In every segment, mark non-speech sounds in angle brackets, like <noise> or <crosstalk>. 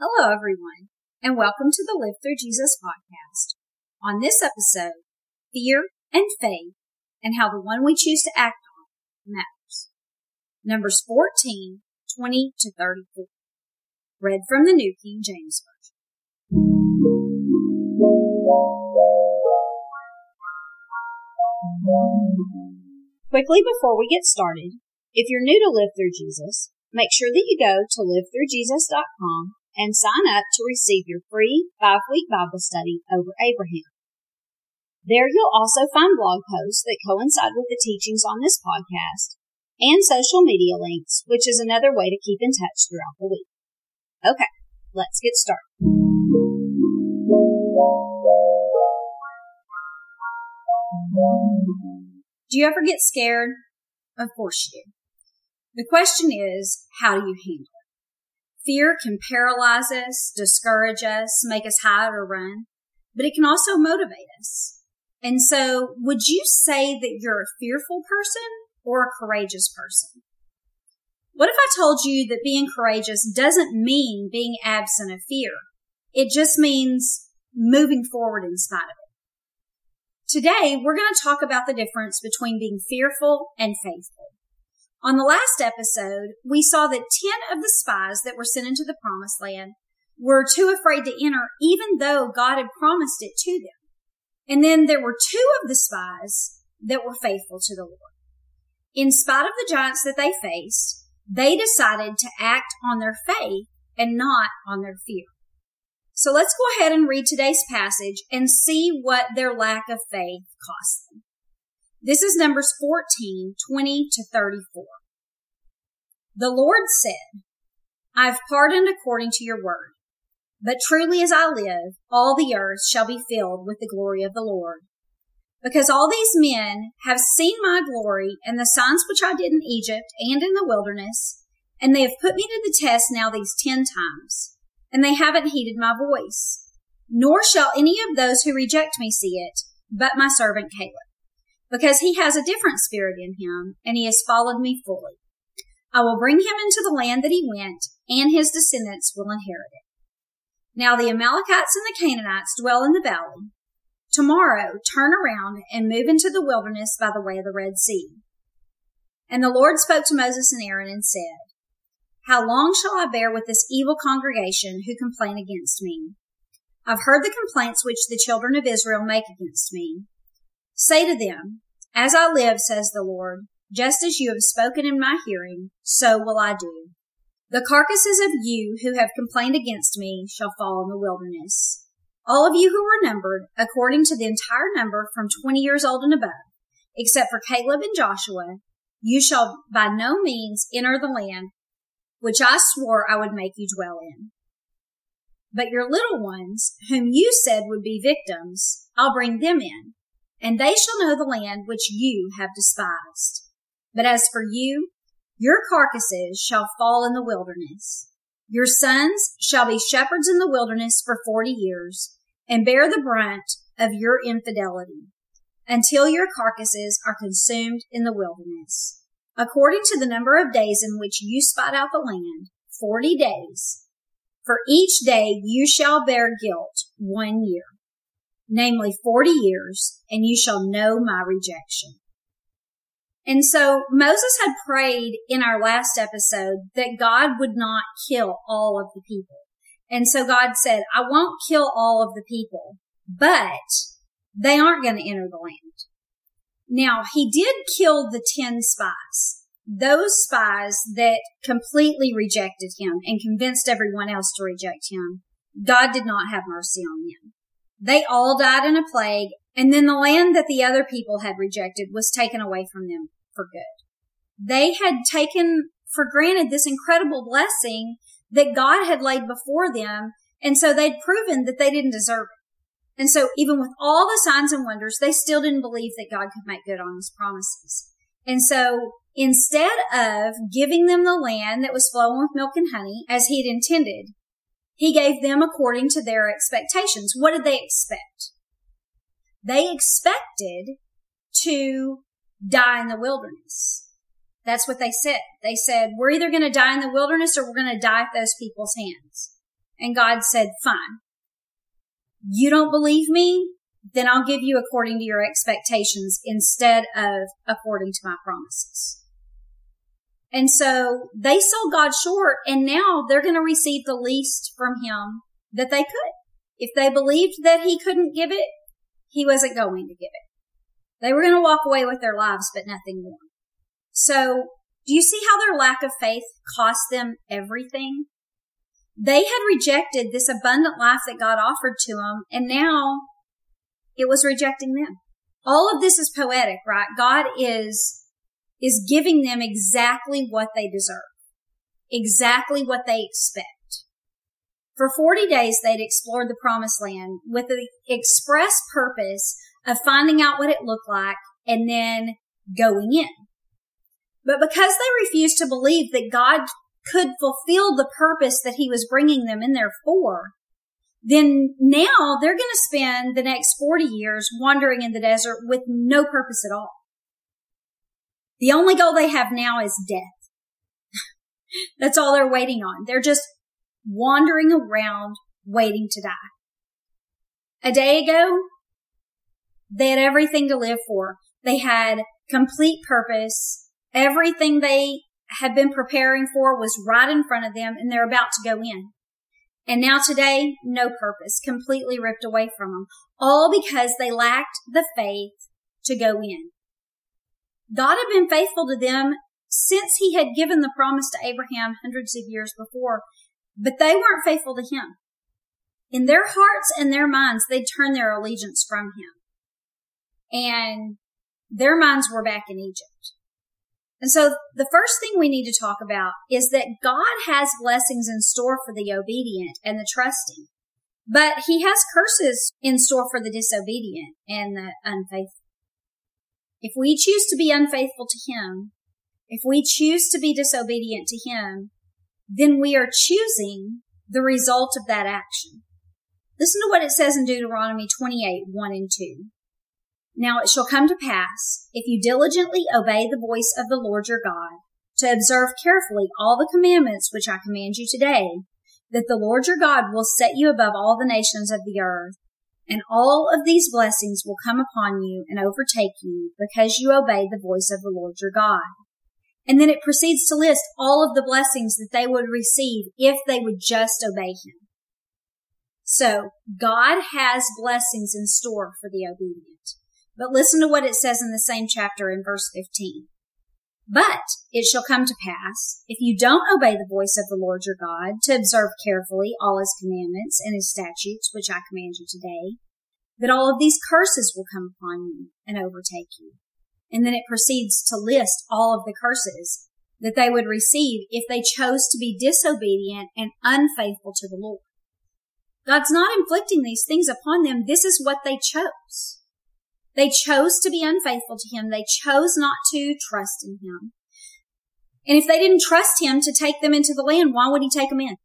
Hello, everyone, and welcome to the Live Through Jesus podcast. On this episode, fear and faith and how the one we choose to act on matters. Numbers 14, 20 to 34. Read from the New King James Version. Quickly before we get started, if you're new to Live Through Jesus, make sure that you go to livethroughjesus.com and sign up to receive your free five week Bible study over Abraham. There you'll also find blog posts that coincide with the teachings on this podcast and social media links, which is another way to keep in touch throughout the week. Okay, let's get started. Do you ever get scared? Of course you do. The question is, how do you handle it? Fear can paralyze us, discourage us, make us hide or run, but it can also motivate us. And so would you say that you're a fearful person or a courageous person? What if I told you that being courageous doesn't mean being absent of fear? It just means moving forward in spite of it. Today, we're going to talk about the difference between being fearful and faithful. On the last episode, we saw that 10 of the spies that were sent into the promised land were too afraid to enter, even though God had promised it to them. And then there were two of the spies that were faithful to the Lord. In spite of the giants that they faced, they decided to act on their faith and not on their fear. So let's go ahead and read today's passage and see what their lack of faith cost them. This is Numbers 14, 20 to 34. The Lord said, I've pardoned according to your word. But truly as I live, all the earth shall be filled with the glory of the Lord. Because all these men have seen my glory and the signs which I did in Egypt and in the wilderness, and they have put me to the test now these ten times, and they haven't heeded my voice. Nor shall any of those who reject me see it, but my servant Caleb because he has a different spirit in him and he has followed me fully. I will bring him into the land that he went and his descendants will inherit it. Now the Amalekites and the Canaanites dwell in the valley. Tomorrow turn around and move into the wilderness by the way of the Red Sea. And the Lord spoke to Moses and Aaron and said, How long shall I bear with this evil congregation who complain against me? I've heard the complaints which the children of Israel make against me. Say to them, As I live, says the Lord, just as you have spoken in my hearing, so will I do. The carcasses of you who have complained against me shall fall in the wilderness. All of you who were numbered, according to the entire number from 20 years old and above, except for Caleb and Joshua, you shall by no means enter the land which I swore I would make you dwell in. But your little ones, whom you said would be victims, I'll bring them in, and they shall know the land which you have despised. But as for you, your carcasses shall fall in the wilderness. Your sons shall be shepherds in the wilderness for forty years and bear the brunt of your infidelity until your carcasses are consumed in the wilderness. According to the number of days in which you spied out the land, forty days. For each day you shall bear guilt one year namely 40 years, and you shall know my rejection. And so Moses had prayed in our last episode that God would not kill all of the people. And so God said, I won't kill all of the people, but they aren't going to enter the land. Now he did kill the 10 spies, those spies that completely rejected him and convinced everyone else to reject him. God did not have mercy on them. They all died in a plague, and then the land that the other people had rejected was taken away from them for good. They had taken for granted this incredible blessing that God had laid before them, and so they'd proven that they didn't deserve it. And so even with all the signs and wonders, they still didn't believe that God could make good on his promises. And so instead of giving them the land that was flowing with milk and honey as he had intended, he gave them according to their expectations. What did they expect? They expected to die in the wilderness. That's what they said. They said, we're either going to die in the wilderness or we're going to die at those people's hands. And God said, fine. You don't believe me? Then I'll give you according to your expectations instead of according to my promises. And so they sold God short and now they're going to receive the least from him that they could. If they believed that he couldn't give it, he wasn't going to give it. They were going to walk away with their lives, but nothing more. So do you see how their lack of faith cost them everything? They had rejected this abundant life that God offered to them, and now it was rejecting them. All of this is poetic, right? God is, is giving them exactly what they deserve, exactly what they expect. For 40 days, they'd explored the promised land with the express purpose of finding out what it looked like and then going in. But because they refused to believe that God could fulfill the purpose that he was bringing them in there for, then now they're going to spend the next 40 years wandering in the desert with no purpose at all. The only goal they have now is death. <laughs> That's all they're waiting on. They're just wandering around waiting to die. A day ago, they had everything to live for. They had complete purpose. Everything they had been preparing for was right in front of them and they're about to go in. And now today, no purpose, completely ripped away from them, all because they lacked the faith to go in. God had been faithful to them since he had given the promise to Abraham hundreds of years before, but they weren't faithful to him. In their hearts and their minds, they turned their allegiance from him. And their minds were back in Egypt. And so the first thing we need to talk about is that God has blessings in store for the obedient and the trusting, but he has curses in store for the disobedient and the unfaithful. If we choose to be unfaithful to him, if we choose to be disobedient to him, then we are choosing the result of that action. Listen to what it says in Deuteronomy 28, 1 and 2. Now it shall come to pass, if you diligently obey the voice of the Lord your God, to observe carefully all the commandments which I command you today, that the Lord your God will set you above all the nations of the earth, and all of these blessings will come upon you and overtake you because you obey the voice of the Lord your God. And then it proceeds to list all of the blessings that they would receive if they would just obey him. So God has blessings in store for the obedient. But listen to what it says in the same chapter in verse 15. But it shall come to pass, if you don't obey the voice of the Lord your God, to observe carefully all his commandments and his statutes, which I command you today, that all of these curses will come upon you and overtake you. And then it proceeds to list all of the curses that they would receive if they chose to be disobedient and unfaithful to the Lord. God's not inflicting these things upon them. This is what they chose. They chose to be unfaithful to him. They chose not to trust in him. And if they didn't trust him to take them into the land, why would he take them in?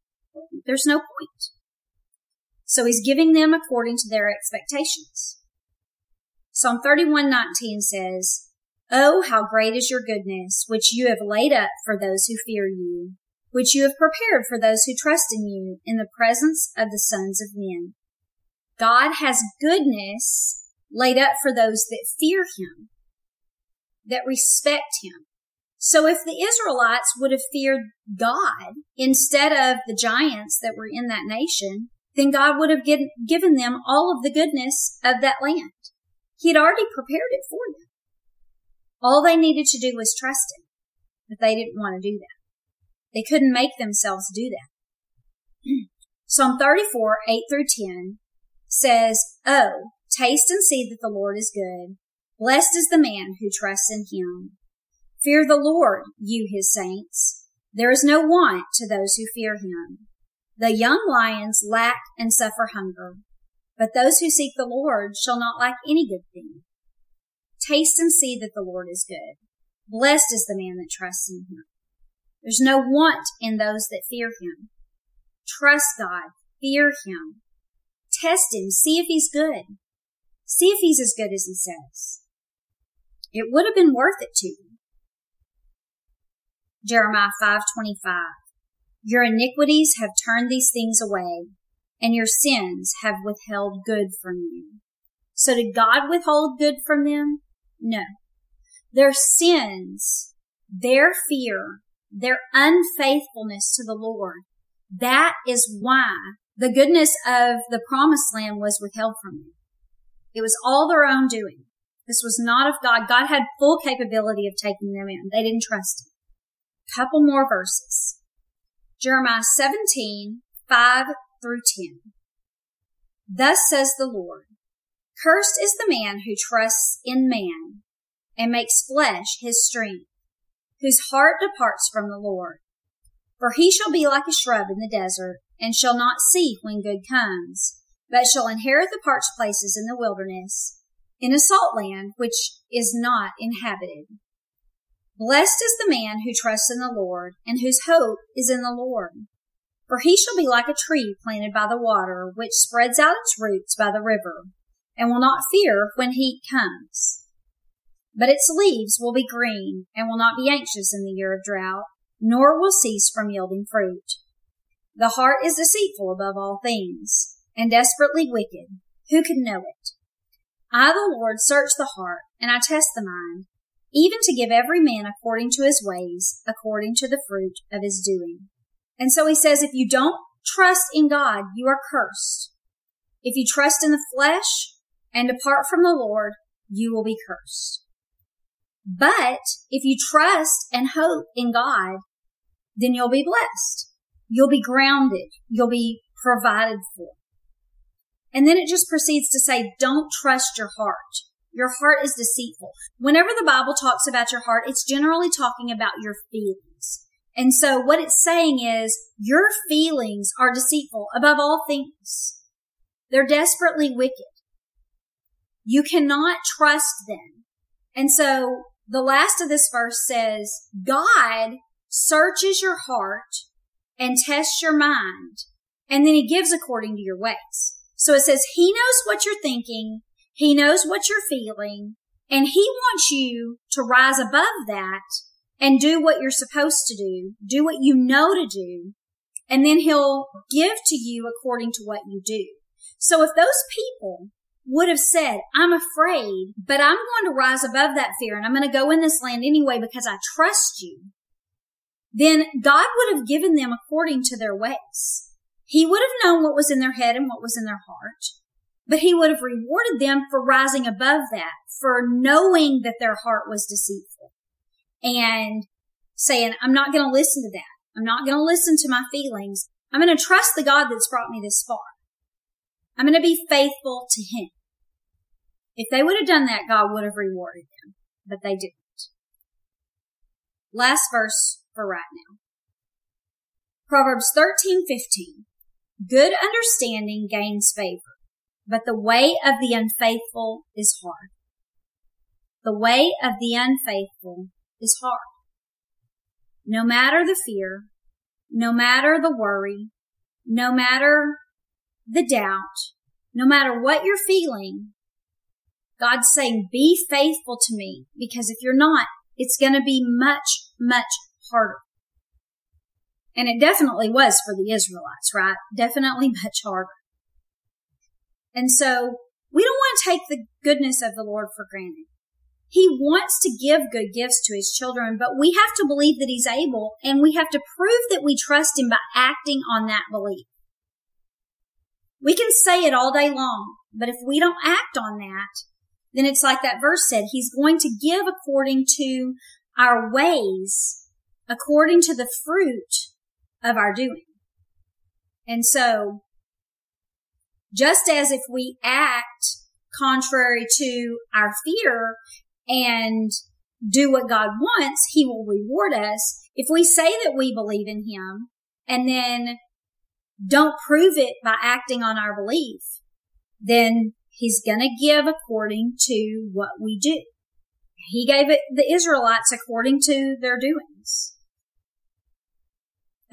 There's no point. So he's giving them according to their expectations. Psalm 31:19 says, "Oh, how great is your goodness, which you have laid up for those who fear you, which you have prepared for those who trust in you in the presence of the sons of men." God has goodness laid up for those that fear him, that respect him. So if the Israelites would have feared God instead of the giants that were in that nation, then God would have given them all of the goodness of that land. He had already prepared it for them. All they needed to do was trust him, but they didn't want to do that. They couldn't make themselves do that. <clears throat> Psalm 34, 8 through 10 says, Oh, Taste and see that the Lord is good. Blessed is the man who trusts in him. Fear the Lord, you his saints. There is no want to those who fear him. The young lions lack and suffer hunger, but those who seek the Lord shall not lack any good thing. Taste and see that the Lord is good. Blessed is the man that trusts in him. There's no want in those that fear him. Trust God. Fear him. Test him. See if he's good. See if he's as good as he says. It would have been worth it to you. Jeremiah 5:25. Your iniquities have turned these things away, and your sins have withheld good from you. So did God withhold good from them? No. Their sins, their fear, their unfaithfulness to the Lord, that is why the goodness of the promised land was withheld from them. It was all their own doing. This was not of God. God had full capability of taking them in. They didn't trust him. Couple more verses. Jeremiah 17, 5 through 10. Thus says the Lord, Cursed is the man who trusts in man and makes flesh his strength, whose heart departs from the Lord. For he shall be like a shrub in the desert and shall not see when good comes, but shall inherit the parched places in the wilderness in a salt land which is not inhabited. Blessed is the man who trusts in the Lord and whose hope is in the Lord. For he shall be like a tree planted by the water, which spreads out its roots by the river, and will not fear when heat comes. But its leaves will be green, and will not be anxious in the year of drought, nor will cease from yielding fruit. The heart is deceitful above all things, and desperately wicked. Who can know it? I, the Lord, search the heart, and I test the mind, even to give every man according to his ways, according to the fruit of his doing. And so he says, if you don't trust in God, you are cursed. If you trust in the flesh and depart from the Lord, you will be cursed. But if you trust and hope in God, then you'll be blessed. You'll be grounded. You'll be provided for. And then it just proceeds to say, don't trust your heart. Your heart is deceitful. Whenever the Bible talks about your heart, it's generally talking about your feelings. And so what it's saying is your feelings are deceitful above all things. They're desperately wicked. You cannot trust them. And so the last of this verse says, God searches your heart and tests your mind. And then he gives according to your ways. So it says he knows what you're thinking. He knows what you're feeling and he wants you to rise above that and do what you're supposed to do, do what you know to do, and then he'll give to you according to what you do. So if those people would have said, I'm afraid, but I'm going to rise above that fear and I'm going to go in this land anyway because I trust you, then God would have given them according to their ways. He would have known what was in their head and what was in their heart, but he would have rewarded them for rising above that, for knowing that their heart was deceitful and saying, I'm not going to listen to that. I'm not going to listen to my feelings. I'm going to trust the God that's brought me this far. I'm going to be faithful to him. If they would have done that, God would have rewarded them, but they didn't. Last verse for right now. Proverbs 13:15. Good understanding gains favor, but the way of the unfaithful is hard. The way of the unfaithful is hard. No matter the fear, no matter the worry, no matter the doubt, no matter what you're feeling, God's saying, be faithful to me because if you're not, it's going to be much, much harder. And it definitely was for the Israelites, right? Definitely much harder. And so we don't want to take the goodness of the Lord for granted. He wants to give good gifts to his children, but we have to believe that he's able and we have to prove that we trust him by acting on that belief. We can say it all day long, but if we don't act on that, then it's like that verse said, he's going to give according to our ways, according to the fruit of our doing. And so, just as if we act contrary to our fear and do what God wants, He will reward us. If we say that we believe in Him and then don't prove it by acting on our belief, then He's going to give according to what we do. He gave it the Israelites according to their doings.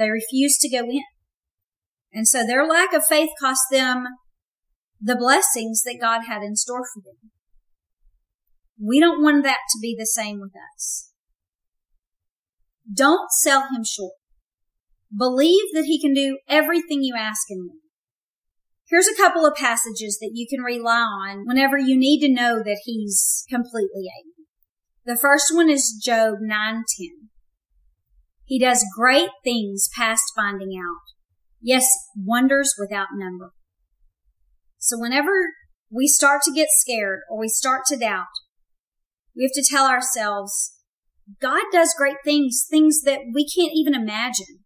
They refused to go in. And so their lack of faith cost them the blessings that God had in store for them. We don't want that to be the same with us. Don't sell him short. Believe that he can do everything you ask him. Here's a couple of passages that you can rely on whenever you need to know that he's completely able. The first one is Job 9:10. He does great things past finding out. Yes, wonders without number. So whenever we start to get scared or we start to doubt, we have to tell ourselves, God does great things, things that we can't even imagine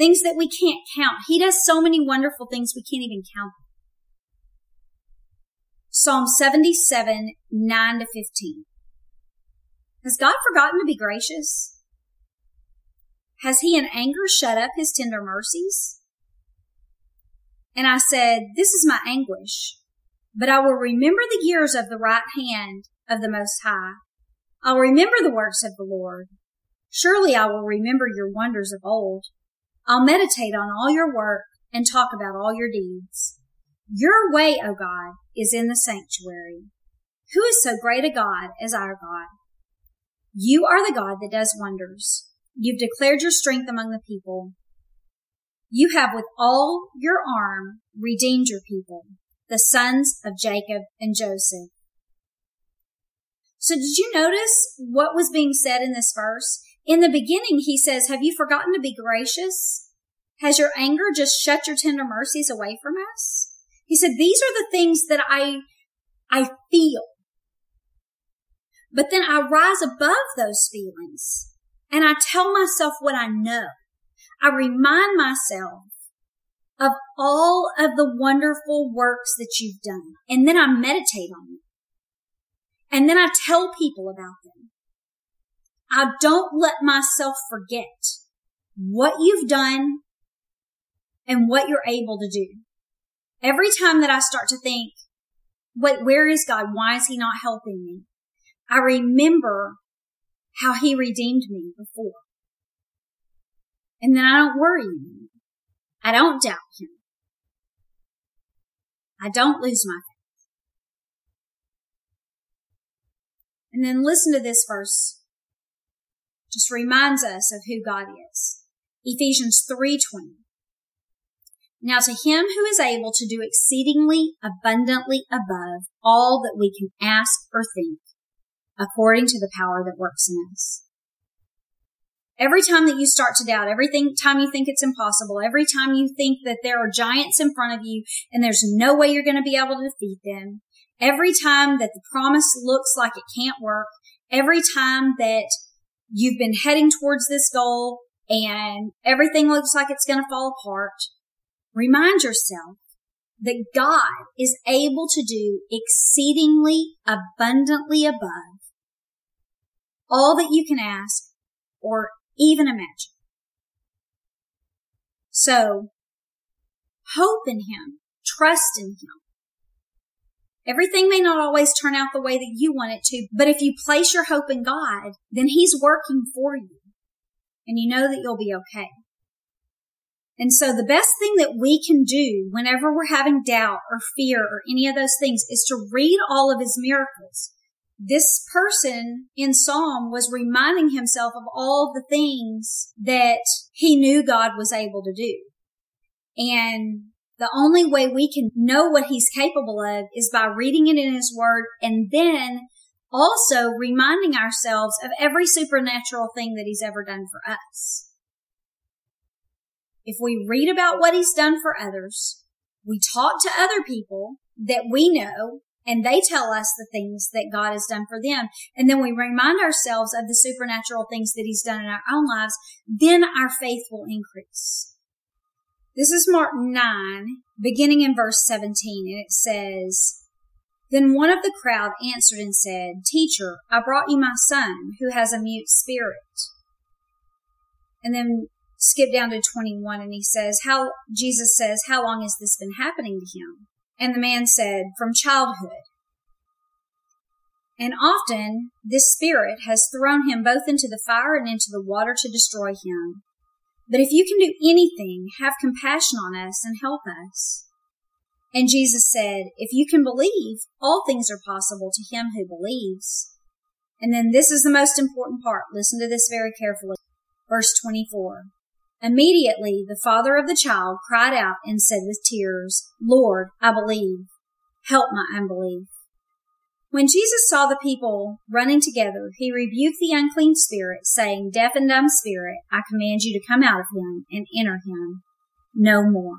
things that we can't count. He does so many wonderful things we can't even count. Psalm 77, 9 to 15. Has God forgotten to be gracious? Has he in anger shut up his tender mercies? And I said, This is my anguish, but I will remember the years of the right hand of the Most High. I'll remember the works of the Lord. Surely I will remember your wonders of old. I'll meditate on all your work and talk about all your deeds. Your way, O God, is in the sanctuary. Who is so great a God as our God? You are the God that does wonders. You've declared your strength among the people. You have with all your arm redeemed your people, the sons of Jacob and Joseph. So did you notice what was being said in this verse? In the beginning, he says, have you forgotten to be gracious? Has your anger just shut your tender mercies away from us? He said, these are the things that I, I feel. But then I rise above those feelings and I tell myself what I know. I remind myself of all of the wonderful works that you've done. And then I meditate on them. And then I tell people about them. I don't let myself forget what you've done and what you're able to do. Every time that I start to think, wait, where is God? Why is he not helping me? I remember how he redeemed me before. And then I don't worry anymore. I don't doubt him. I don't lose my faith. And then listen to this verse just reminds us of who God is. Ephesians 3:20. Now to him who is able to do exceedingly abundantly above all that we can ask or think, according to the power that works in us. Every time that you start to doubt, every time you think it's impossible, every time you think that there are giants in front of you and there's no way you're going to be able to defeat them, every time that the promise looks like it can't work, every time that you've been heading towards this goal and everything looks like it's going to fall apart, remind yourself that God is able to do exceedingly abundantly above all that you can ask or even imagine. So hope in Him, trust in Him, Everything may not always turn out the way that you want it to, but if you place your hope in God, then He's working for you and you know that you'll be okay. And so the best thing that we can do whenever we're having doubt or fear or any of those things is to read all of his miracles. This person in Psalm was reminding himself of all the things that he knew God was able to do. And the only way we can know what he's capable of is by reading it in his word and then also reminding ourselves of every supernatural thing that he's ever done for us. If we read about what he's done for others, we talk to other people that we know and they tell us the things that God has done for them. And then we remind ourselves of the supernatural things that he's done in our own lives. Then our faith will increase. This is Mark 9, beginning in verse 17, and it says, Then one of the crowd answered and said, Teacher, I brought you my son, who has a mute spirit. And then skip down to 21, and he says, How, Jesus says, How long has this been happening to him? And the man said, From childhood. And often this spirit has thrown him both into the fire and into the water to destroy him. But if you can do anything, have compassion on us and help us. And Jesus said, if you can believe, all things are possible to him who believes. And then this is the most important part. Listen to this very carefully. Verse 24. Immediately the father of the child cried out and said with tears, Lord, I believe. Help my unbelief. When Jesus saw the people running together, he rebuked the unclean spirit, saying, Deaf and dumb spirit, I command you to come out of him and enter him no more.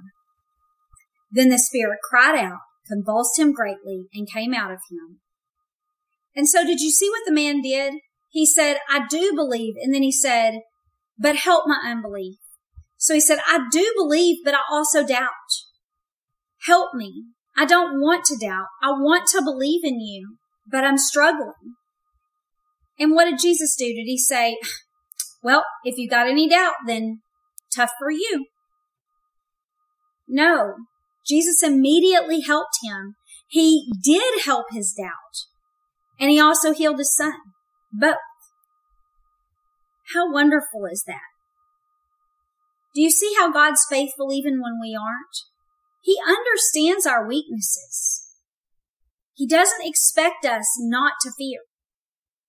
Then the spirit cried out, convulsed him greatly, and came out of him. And so did you see what the man did? He said, I do believe. And then he said, but help my unbelief. So he said, I do believe, but I also doubt. Help me. I don't want to doubt. I want to believe in you, but I'm struggling. And what did Jesus do? Did he say, <sighs> well, if you got any doubt, then tough for you. No, Jesus immediately helped him. He did help his doubt and he also healed his son. Both. How wonderful is that? Do you see how God's faithful even when we aren't? He understands our weaknesses. He doesn't expect us not to fear.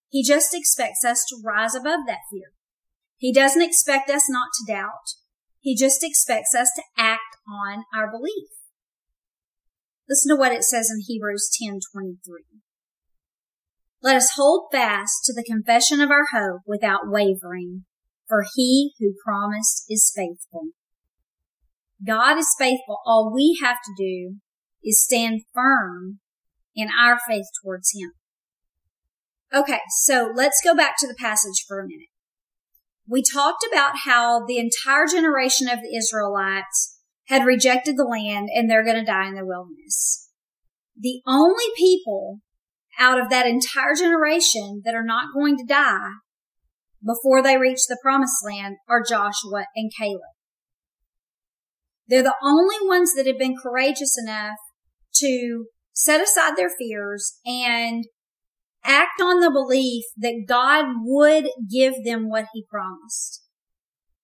He just expects us to rise above that fear. He doesn't expect us not to doubt. He just expects us to act on our belief. Listen to what it says in Hebrews 10:23. Let us hold fast to the confession of our hope without wavering, for he who promised is faithful. God is faithful. All we have to do is stand firm in our faith towards him. Okay, so let's go back to the passage for a minute. We talked about how the entire generation of the Israelites had rejected the land and they're going to die in the wilderness. The only people out of that entire generation that are not going to die before they reach the promised land are Joshua and Caleb. They're the only ones that have been courageous enough to set aside their fears and act on the belief that God would give them what he promised.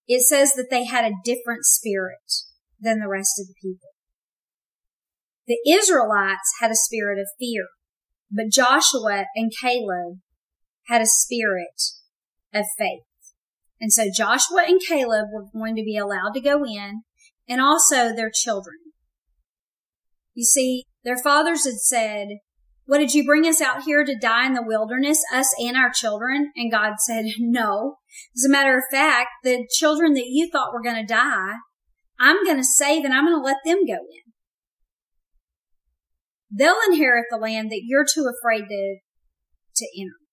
It says that they had a different spirit than the rest of the people. The Israelites had a spirit of fear. But Joshua and Caleb had a spirit of faith. And so Joshua and Caleb were going to be allowed to go in and also their children. You see, their fathers had said, what did you bring us out here to die in the wilderness, us and our children? And God said, <laughs> no. As a matter of fact, the children that you thought were going to die, I'm going to save and I'm going to let them go in. They'll inherit the land that you're too afraid to, to enter.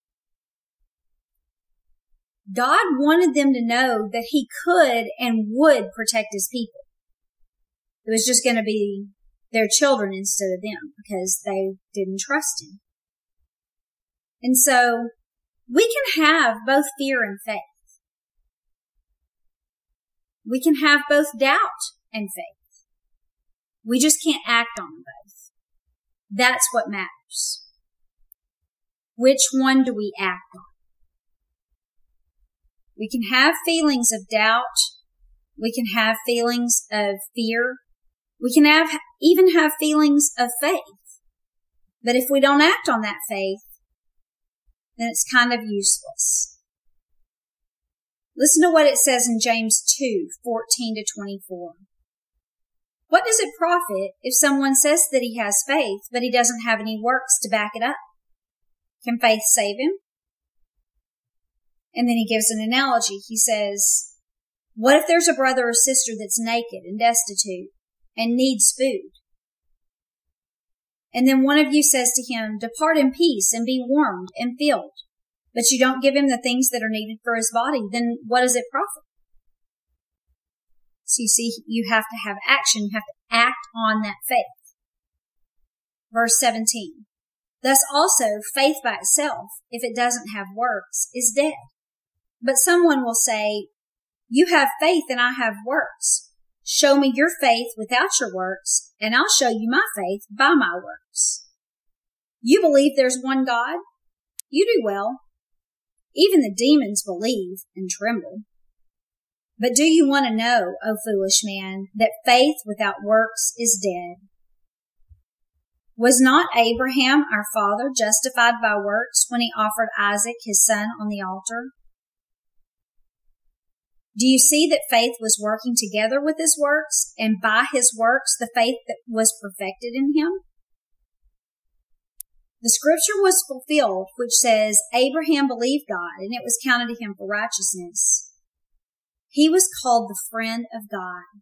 God wanted them to know that he could and would protect his people. It was just going to be their children instead of them because they didn't trust him. And so we can have both fear and faith. We can have both doubt and faith. We just can't act on both. That's what matters. Which one do we act on? We can have feelings of doubt. We can have feelings of fear. We can have, even have feelings of faith. But if we don't act on that faith, then it's kind of useless. Listen to what it says in James 2, 14 to 24. What does it profit if someone says that he has faith, but he doesn't have any works to back it up? Can faith save him? And then he gives an analogy. He says, what if there's a brother or sister that's naked and destitute and needs food? And then one of you says to him, depart in peace and be warmed and filled, but you don't give him the things that are needed for his body, then what does it profit? So you see, you have to have action. You have to act on that faith. Verse 17. Thus also, faith by itself, if it doesn't have works, is dead. But someone will say, you have faith and I have works. Show me your faith without your works, and I'll show you my faith by my works. You believe there's one God? You do well. Even the demons believe and tremble. But do you want to know, O foolish man, that faith without works is dead? Was not Abraham our father justified by works when he offered Isaac his son on the altar? Do you see that faith was working together with his works and by his works the faith that was perfected in him? The scripture was fulfilled, which says, Abraham believed God and it was counted to him for righteousness. He was called the friend of God.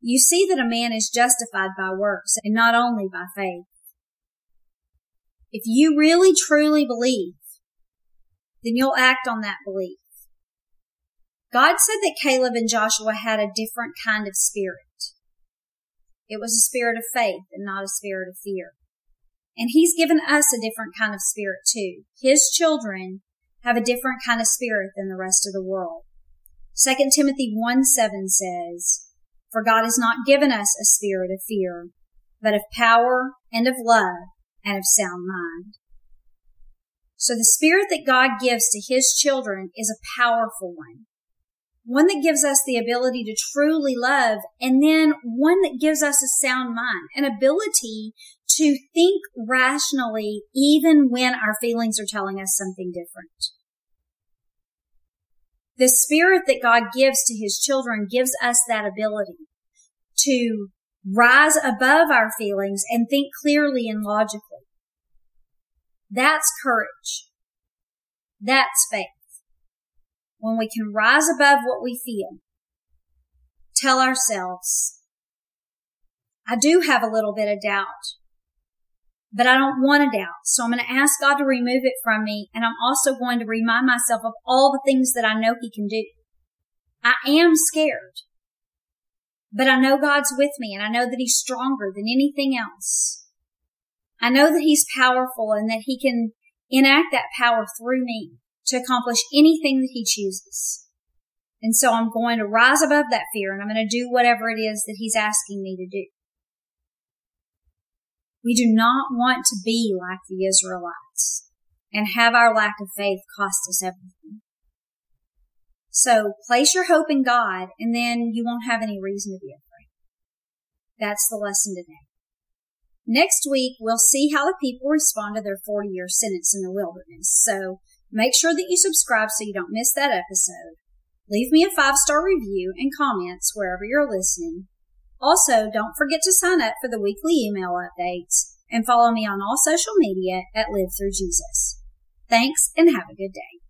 You see that a man is justified by works and not only by faith. If you really truly believe, then you'll act on that belief. God said that Caleb and Joshua had a different kind of spirit. It was a spirit of faith and not a spirit of fear. And he's given us a different kind of spirit too. His children have a different kind of spirit than the rest of the world. 2 Timothy 1 7 says, For God has not given us a spirit of fear, but of power and of love and of sound mind. So the spirit that God gives to his children is a powerful one one that gives us the ability to truly love, and then one that gives us a sound mind, an ability to think rationally even when our feelings are telling us something different. The spirit that God gives to his children gives us that ability to rise above our feelings and think clearly and logically. That's courage. That's faith when we can rise above what we feel, tell ourselves, I do have a little bit of doubt, but I don't want to doubt. So I'm going to ask God to remove it from me. And I'm also going to remind myself of all the things that I know He can do. I am scared, but I know God's with me and I know that He's stronger than anything else. I know that He's powerful and that He can enact that power through me to accomplish anything that he chooses. And so I'm going to rise above that fear and I'm going to do whatever it is that he's asking me to do. We do not want to be like the Israelites and have our lack of faith cost us everything. So place your hope in God and then you won't have any reason to be afraid. That's the lesson today. Next week, we'll see how the people respond to their 40 year sentence in the wilderness. So Make sure that you subscribe so you don't miss that episode. Leave me a five star review and comments wherever you're listening. Also, don't forget to sign up for the weekly email updates and follow me on all social media at Live Through Jesus. Thanks and have a good day.